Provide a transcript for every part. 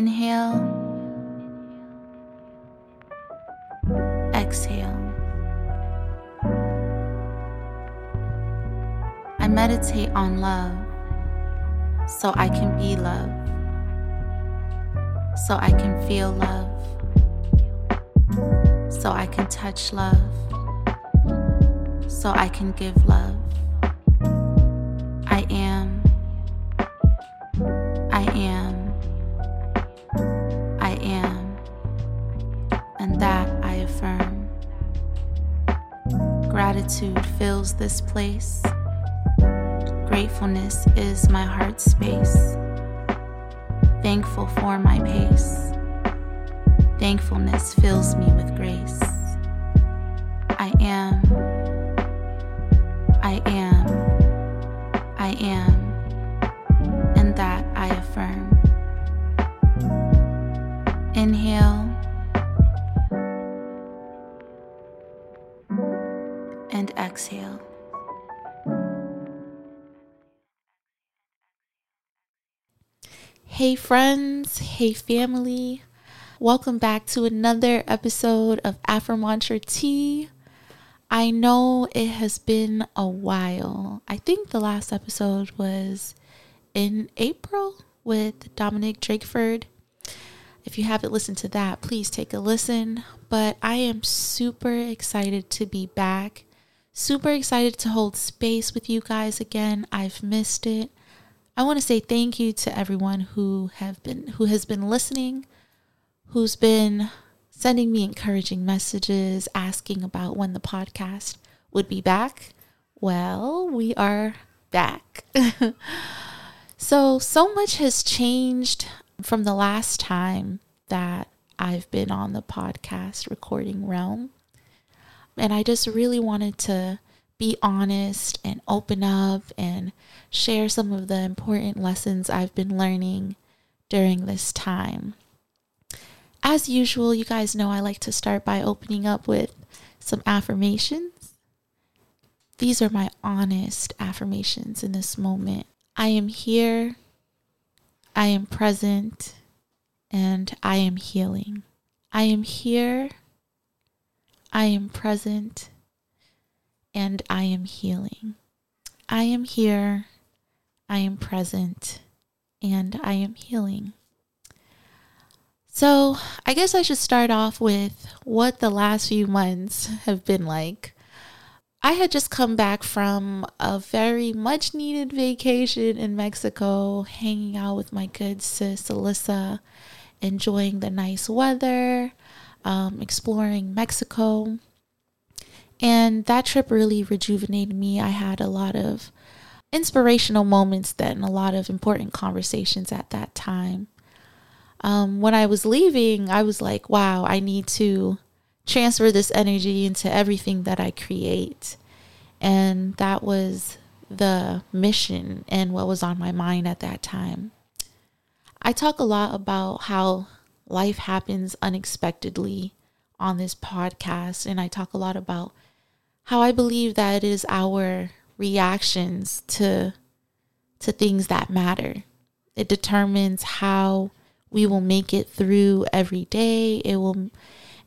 Inhale. Exhale. I meditate on love so I can be love, so I can feel love, so I can touch love, so I can give love. Gratitude fills this place. Gratefulness is my heart space. Thankful for my pace. Thankfulness fills me with grace. I am. I am. I am. And that I affirm. Inhale. Hey, friends. Hey, family. Welcome back to another episode of Afro Tea. I know it has been a while. I think the last episode was in April with Dominique Drakeford. If you haven't listened to that, please take a listen. But I am super excited to be back. Super excited to hold space with you guys again. I've missed it. I want to say thank you to everyone who have been who has been listening, who's been sending me encouraging messages, asking about when the podcast would be back. Well, we are back. so, so much has changed from the last time that I've been on the podcast recording realm. And I just really wanted to be honest and open up and share some of the important lessons I've been learning during this time. As usual, you guys know I like to start by opening up with some affirmations. These are my honest affirmations in this moment. I am here, I am present, and I am healing. I am here, I am present, and I am healing. I am here, I am present, and I am healing. So, I guess I should start off with what the last few months have been like. I had just come back from a very much needed vacation in Mexico, hanging out with my good sis Alyssa, enjoying the nice weather, um, exploring Mexico. And that trip really rejuvenated me. I had a lot of inspirational moments then, a lot of important conversations at that time. Um, when I was leaving, I was like, wow, I need to transfer this energy into everything that I create. And that was the mission and what was on my mind at that time. I talk a lot about how life happens unexpectedly on this podcast, and I talk a lot about how I believe that it is our reactions to to things that matter. It determines how we will make it through every day. It will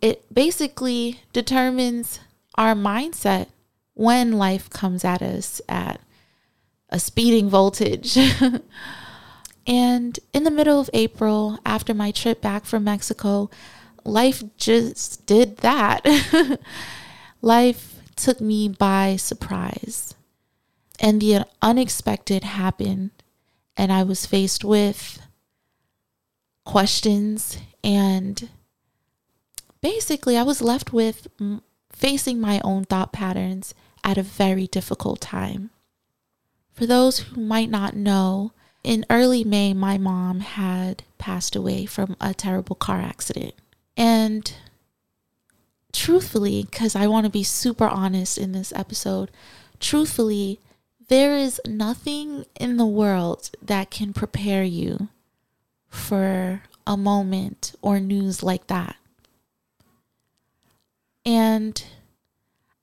it basically determines our mindset when life comes at us at a speeding voltage. and in the middle of April, after my trip back from Mexico, life just did that. life took me by surprise. And the unexpected happened, and I was faced with questions and basically I was left with facing my own thought patterns at a very difficult time. For those who might not know, in early May, my mom had passed away from a terrible car accident. And truthfully, because I want to be super honest in this episode, truthfully, there is nothing in the world that can prepare you for a moment or news like that. And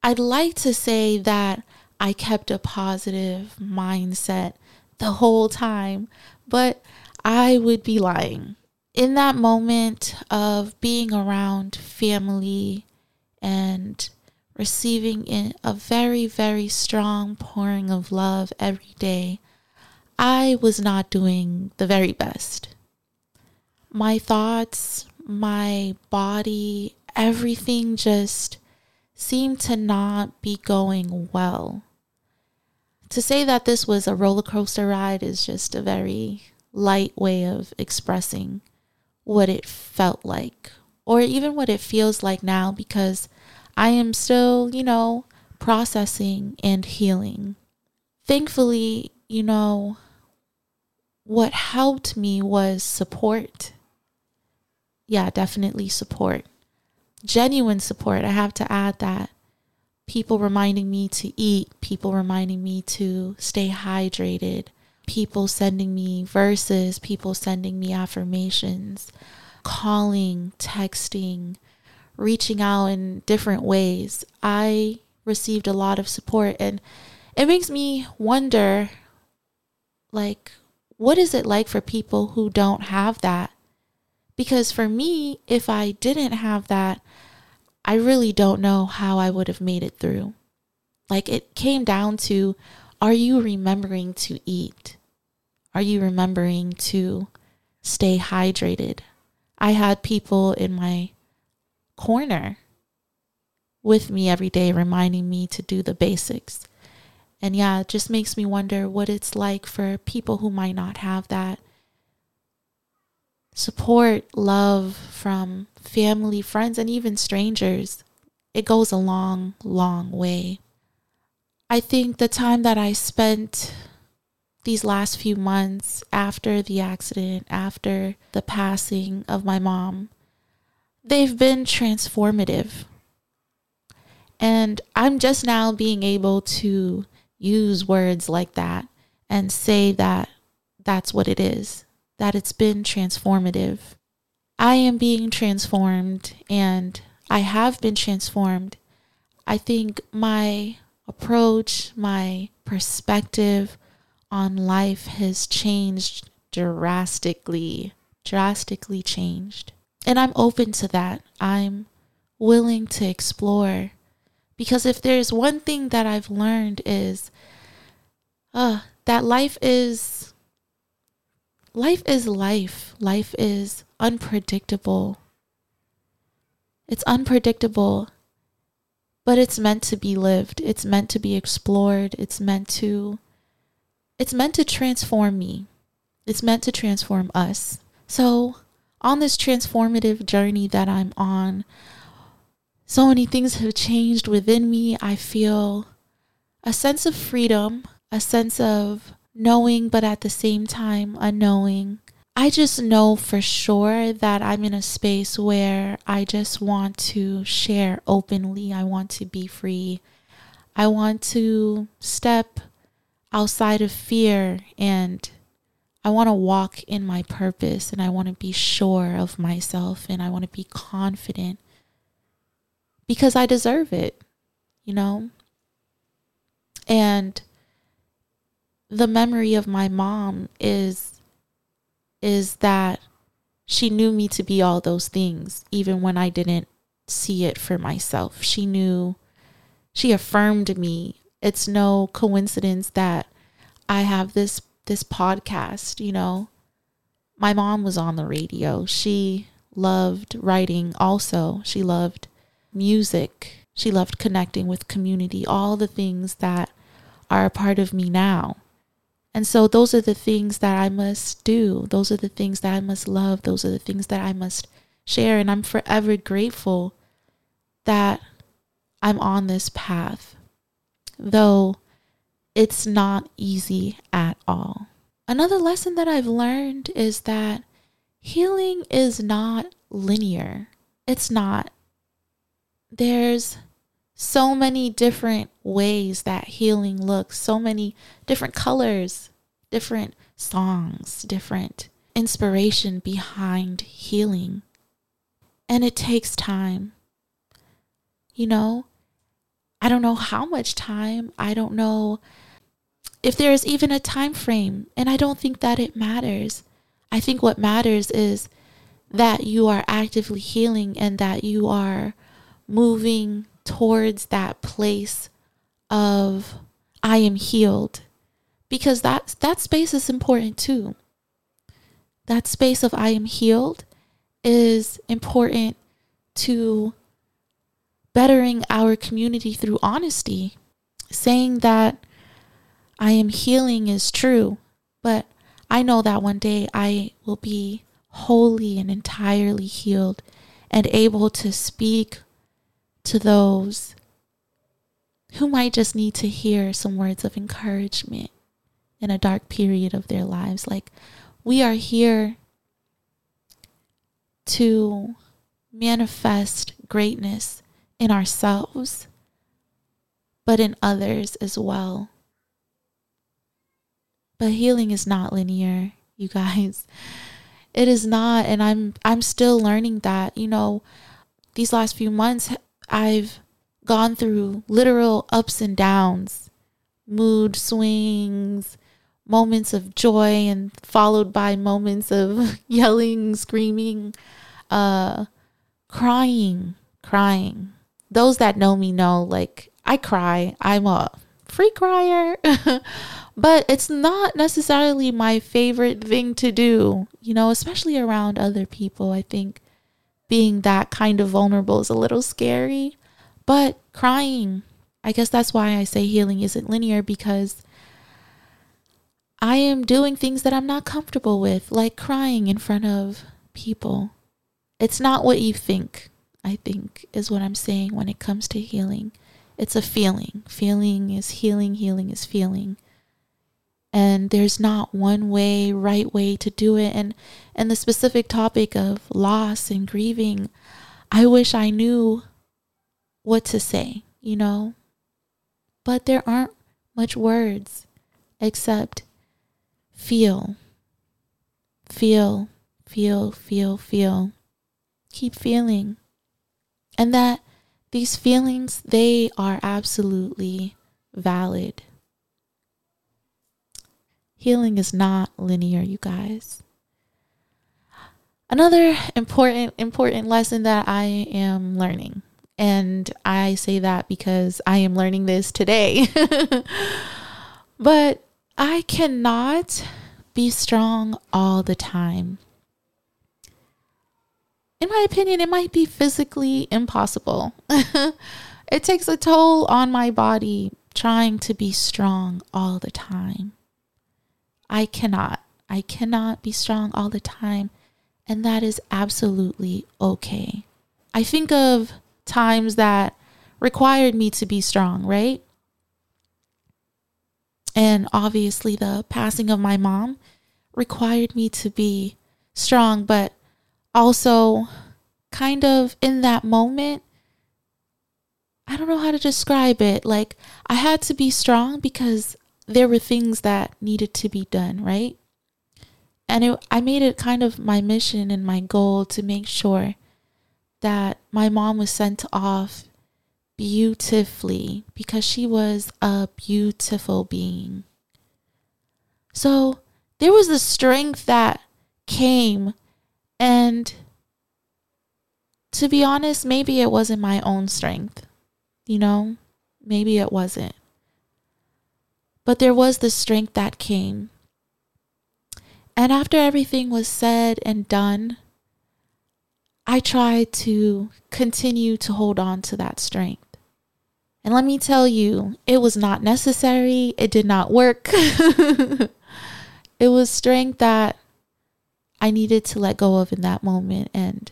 I'd like to say that I kept a positive mindset the whole time, but I would be lying. in that moment of being around family and receiving in a very, very strong pouring of love every day, I was not doing the very best. My thoughts, my body, everything just seemed to not be going well. To say that this was a roller coaster ride is just a very light way of expressing what it felt like, or even what it feels like now, because I am still, you know, processing and healing. Thankfully, you know, what helped me was support. Yeah, definitely support. Genuine support. I have to add that. People reminding me to eat, people reminding me to stay hydrated, people sending me verses, people sending me affirmations, calling, texting, reaching out in different ways. I received a lot of support and it makes me wonder like what is it like for people who don't have that? Because for me, if I didn't have that, I really don't know how I would have made it through. Like it came down to are you remembering to eat? Are you remembering to stay hydrated? I had people in my corner with me every day, reminding me to do the basics. And yeah, it just makes me wonder what it's like for people who might not have that support, love from family, friends, and even strangers. It goes a long, long way. I think the time that I spent these last few months after the accident, after the passing of my mom, they've been transformative. And I'm just now being able to use words like that and say that that's what it is, that it's been transformative. I am being transformed and I have been transformed. I think my approach, my perspective on life has changed drastically, drastically changed. And I'm open to that. I'm willing to explore. Because if there's one thing that I've learned is uh, that life is life is life. Life is unpredictable. It's unpredictable, but it's meant to be lived. It's meant to be explored. It's meant to it's meant to transform me. It's meant to transform us. So on this transformative journey that I'm on, so many things have changed within me. I feel a sense of freedom, a sense of knowing, but at the same time, unknowing. I just know for sure that I'm in a space where I just want to share openly. I want to be free. I want to step outside of fear and I want to walk in my purpose and I want to be sure of myself and I want to be confident because I deserve it, you know? And the memory of my mom is is that she knew me to be all those things even when I didn't see it for myself. She knew she affirmed me. It's no coincidence that I have this this podcast, you know. My mom was on the radio. She loved writing also. She loved music. She loved connecting with community, all the things that are a part of me now. And so those are the things that I must do. Those are the things that I must love. Those are the things that I must share. And I'm forever grateful that I'm on this path. Though it's not easy at all. Another lesson that I've learned is that healing is not linear. It's not. There's so many different ways that healing looks, so many different colors, different songs, different inspiration behind healing. And it takes time. You know, I don't know how much time. I don't know if there is even a time frame. And I don't think that it matters. I think what matters is that you are actively healing and that you are moving towards that place of I am healed because that that space is important too. That space of I am healed is important to bettering our community through honesty. Saying that I am healing is true, but I know that one day I will be wholly and entirely healed and able to speak to those who might just need to hear some words of encouragement in a dark period of their lives. Like, we are here to manifest greatness in ourselves, but in others as well. But healing is not linear, you guys. It is not and I'm I'm still learning that. You know, these last few months I've gone through literal ups and downs, mood swings, moments of joy and followed by moments of yelling, screaming, uh crying, crying. Those that know me know like I cry. I'm a free crier. but it's not necessarily my favorite thing to do, you know, especially around other people. I think being that kind of vulnerable is a little scary, but crying, I guess that's why I say healing isn't linear because I am doing things that I'm not comfortable with, like crying in front of people. It's not what you think, I think, is what I'm saying when it comes to healing. It's a feeling. Feeling is healing, healing is feeling. And there's not one way right way to do it. And and the specific topic of loss and grieving i wish i knew what to say you know? But there aren't much words except feel. Feel feel feel feel. Keep feeling. And that these feelings they are absolutely valid Healing is not linear, you guys. Another important important lesson that I am learning. And I say that because I am learning this today. but I cannot be strong all the time. In my opinion, it might be physically impossible. it takes a toll on my body trying to be strong all the time. I cannot. I cannot be strong all the time. And that is absolutely okay. I think of times that required me to be strong, right? And obviously, the passing of my mom required me to be strong, but also kind of in that moment, I don't know how to describe it. Like, I had to be strong because there were things that needed to be done, right? And it, I made it kind of my mission and my goal to make sure that my mom was sent off beautifully because she was a beautiful being. So there was the strength that came, and to be honest, maybe it wasn't my own strength, you know, maybe it wasn't. But there was the strength that came. And after everything was said and done, I tried to continue to hold on to that strength. And let me tell you, it was not necessary. It did not work. it was strength that I needed to let go of in that moment and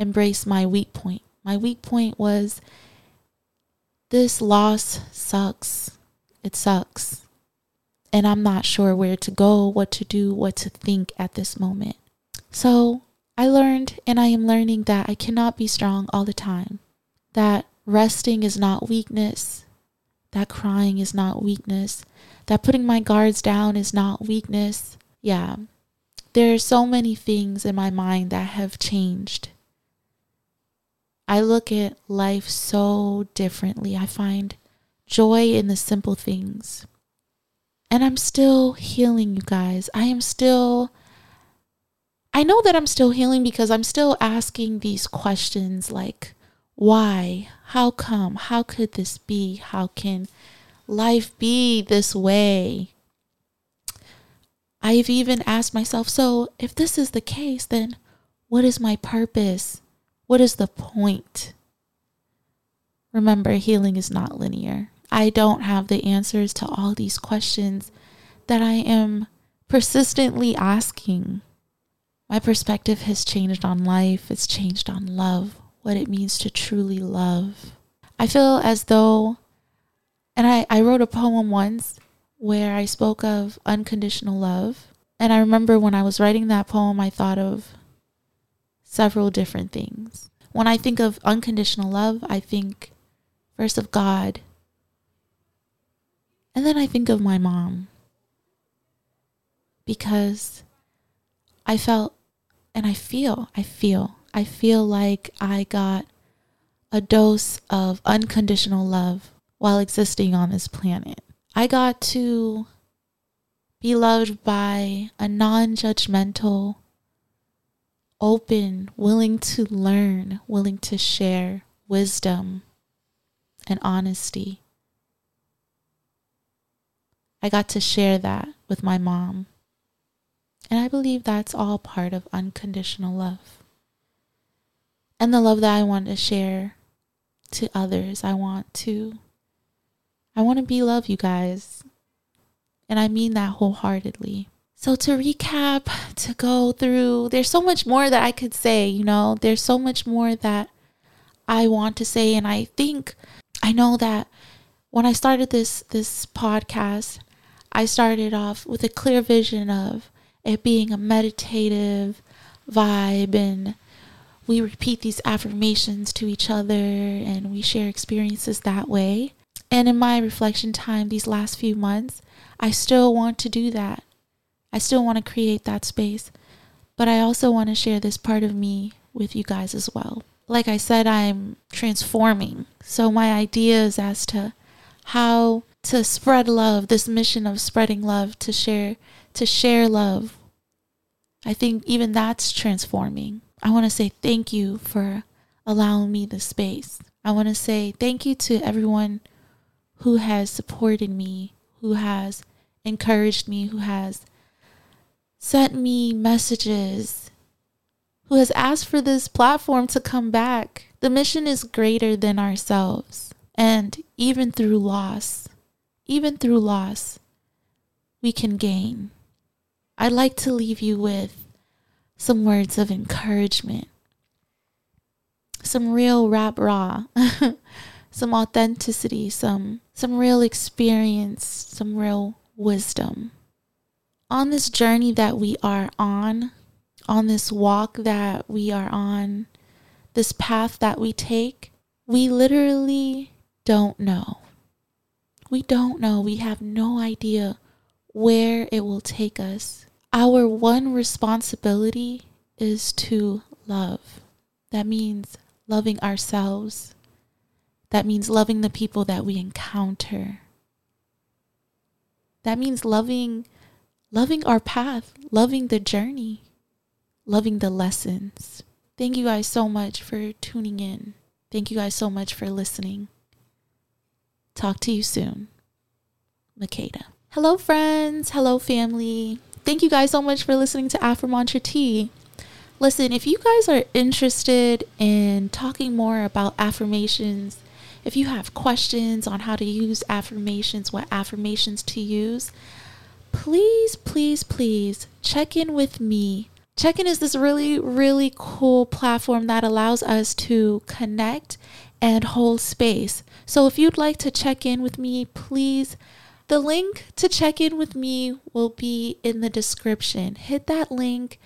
embrace my weak point. My weak point was this loss sucks. It sucks. And I'm not sure where to go, what to do, what to think at this moment. So I learned and I am learning that I cannot be strong all the time, that resting is not weakness, that crying is not weakness, that putting my guards down is not weakness. Yeah, there are so many things in my mind that have changed. I look at life so differently. I find joy in the simple things. And I'm still healing, you guys. I am still I know that I'm still healing because I'm still asking these questions like, why? How come? How could this be? How can life be this way? I've even asked myself, so if this is the case, then what is my purpose? What is the point? Remember, healing is not linear. I don't have the answers to all these questions that I am persistently asking. My perspective has changed on life, it's changed on love, what it means to truly love. I feel as though, and I, I wrote a poem once where I spoke of unconditional love. And I remember when I was writing that poem, I thought of several different things. When I think of unconditional love, I think first of God, and then I think of my mom because I felt and I feel, I feel, I feel like I got a dose of unconditional love while existing on this planet. I got to be loved by a non judgmental, open, willing to learn, willing to share wisdom and honesty. I got to share that with my mom. And I believe that's all part of unconditional love. And the love that I want to share to others. I want to I want to be love you guys. And I mean that wholeheartedly. So to recap, to go through, there's so much more that I could say, you know. There's so much more that I want to say and I think I know that when I started this this podcast, I started off with a clear vision of it being a meditative vibe and we repeat these affirmations to each other and we share experiences that way. And in my reflection time these last few months, I still want to do that. I still want to create that space. But I also want to share this part of me with you guys as well. Like I said, I'm transforming. So my ideas as to how to spread love, this mission of spreading love, to share to share love. I think even that's transforming. I want to say thank you for allowing me the space. I want to say thank you to everyone who has supported me, who has encouraged me, who has sent me messages, who has asked for this platform to come back. The mission is greater than ourselves. And even through loss, even through loss, we can gain. I'd like to leave you with some words of encouragement, some real rap raw, some authenticity, some some real experience, some real wisdom. On this journey that we are on, on this walk that we are on, this path that we take, we literally don't know. We don't know. We have no idea where it will take us. Our one responsibility is to love. That means loving ourselves. That means loving the people that we encounter. That means loving loving our path, loving the journey, loving the lessons. Thank you guys so much for tuning in. Thank you guys so much for listening. Talk to you soon. Makeda. Hello, friends. Hello, family. Thank you guys so much for listening to Afro Tea. Listen, if you guys are interested in talking more about affirmations, if you have questions on how to use affirmations, what affirmations to use, please, please, please check in with me. Check in is this really, really cool platform that allows us to connect and hold space. So if you'd like to check in with me, please. The link to check in with me will be in the description. Hit that link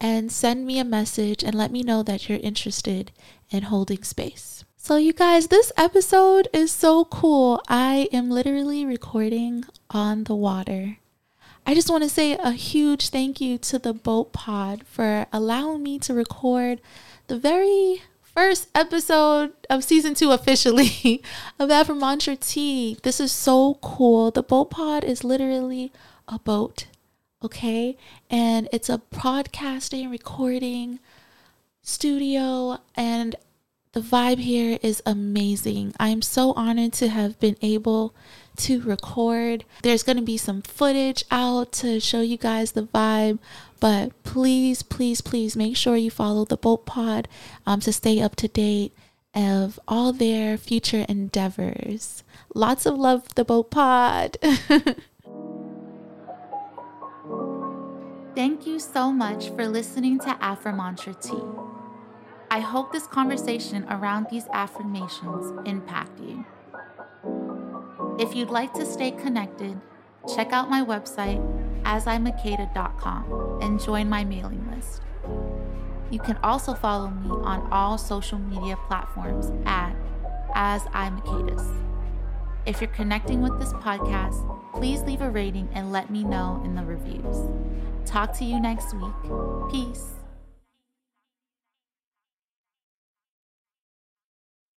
and send me a message and let me know that you're interested in holding space. So, you guys, this episode is so cool. I am literally recording on the water. I just want to say a huge thank you to the Boat Pod for allowing me to record the very first episode of season two officially of Afromantra Tea. This is so cool. The boat pod is literally a boat, okay? And it's a broadcasting, recording studio, and the vibe here is amazing. I'm so honored to have been able to record. There's going to be some footage out to show you guys the vibe, but please, please, please make sure you follow the Boat Pod um, to stay up to date of all their future endeavors. Lots of love, the Boat Pod. Thank you so much for listening to Afro Mantra Tea. I hope this conversation around these affirmations impact you. If you'd like to stay connected, check out my website, asimakeda.com, and join my mailing list. You can also follow me on all social media platforms at As I If you're connecting with this podcast, please leave a rating and let me know in the reviews. Talk to you next week. Peace.